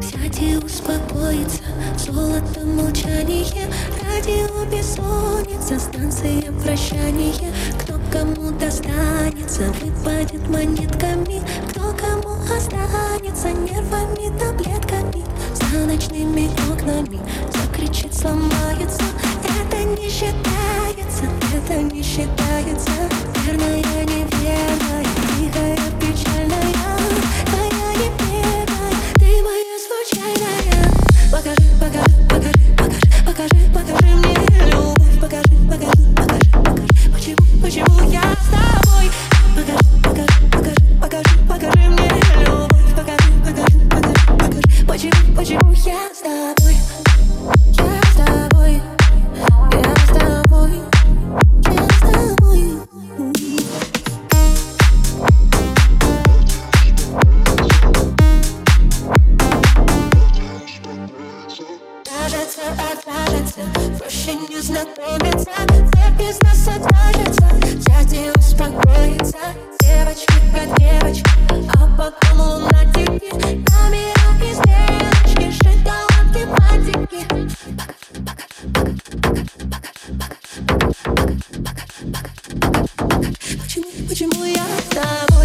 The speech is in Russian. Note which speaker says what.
Speaker 1: Сядь и успокоиться, золото молчание Радио бессонница, станция прощания. Кто кому достанется, выпадет монетками. Кто кому останется, нервами, таблетками За ночными окнами. Закричит, сломается. Это не считается, это не считается. кажется, окажется Проще не знакомиться почему я с тобой.